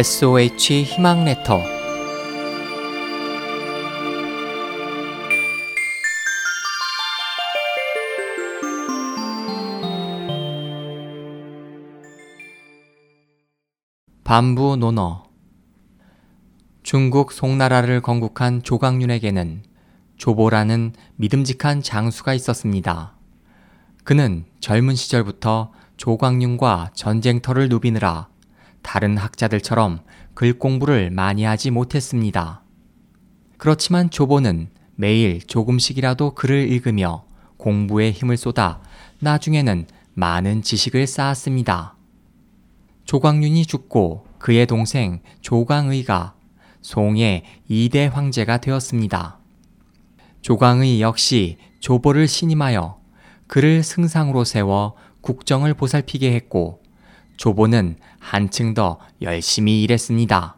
SOH 희망 레터 반부 논어 중국 송나라를 건국한 조광윤에게는 조보라는 믿음직한 장수가 있었습니다. 그는 젊은 시절부터 조광윤과 전쟁터를 누비느라 다른 학자들처럼 글 공부를 많이 하지 못했습니다. 그렇지만 조보는 매일 조금씩이라도 글을 읽으며 공부에 힘을 쏟아 나중에는 많은 지식을 쌓았습니다. 조광윤이 죽고 그의 동생 조광의가 송의 2대 황제가 되었습니다. 조광의 역시 조보를 신임하여 그를 승상으로 세워 국정을 보살피게 했고 조보는 한층 더 열심히 일했습니다.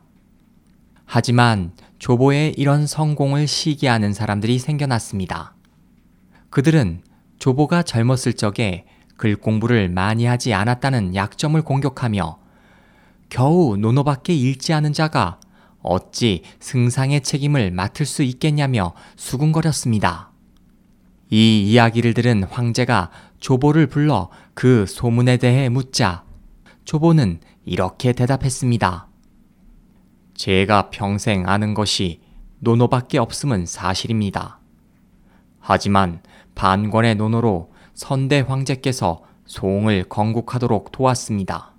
하지만 조보의 이런 성공을 시기하는 사람들이 생겨났습니다. 그들은 조보가 젊었을 적에 글 공부를 많이 하지 않았다는 약점을 공격하며 겨우 논어밖에 읽지 않은 자가 어찌 승상의 책임을 맡을 수 있겠냐며 수군거렸습니다. 이 이야기를 들은 황제가 조보를 불러 그 소문에 대해 묻자 조보는 이렇게 대답했습니다. 제가 평생 아는 것이 논어밖에 없음은 사실입니다. 하지만 반권의 논어로 선대 황제께서 송을 건국하도록 도왔습니다.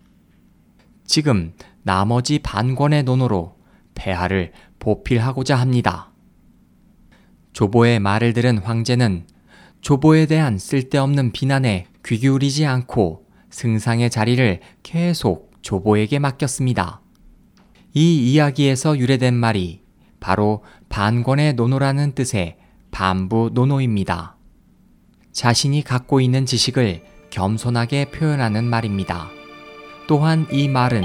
지금 나머지 반권의 논어로 폐하를 보필하고자 합니다. 조보의 말을 들은 황제는 조보에 대한 쓸데없는 비난에 귀 기울이지 않고 승상의 자리를 계속 조보에게 맡겼습니다. 이 이야기에서 유래된 말이 바로 반권의 노노라는 뜻의 반부 노노입니다. 자신이 갖고 있는 지식을 겸손하게 표현하는 말입니다. 또한 이 말은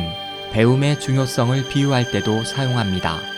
배움의 중요성을 비유할 때도 사용합니다.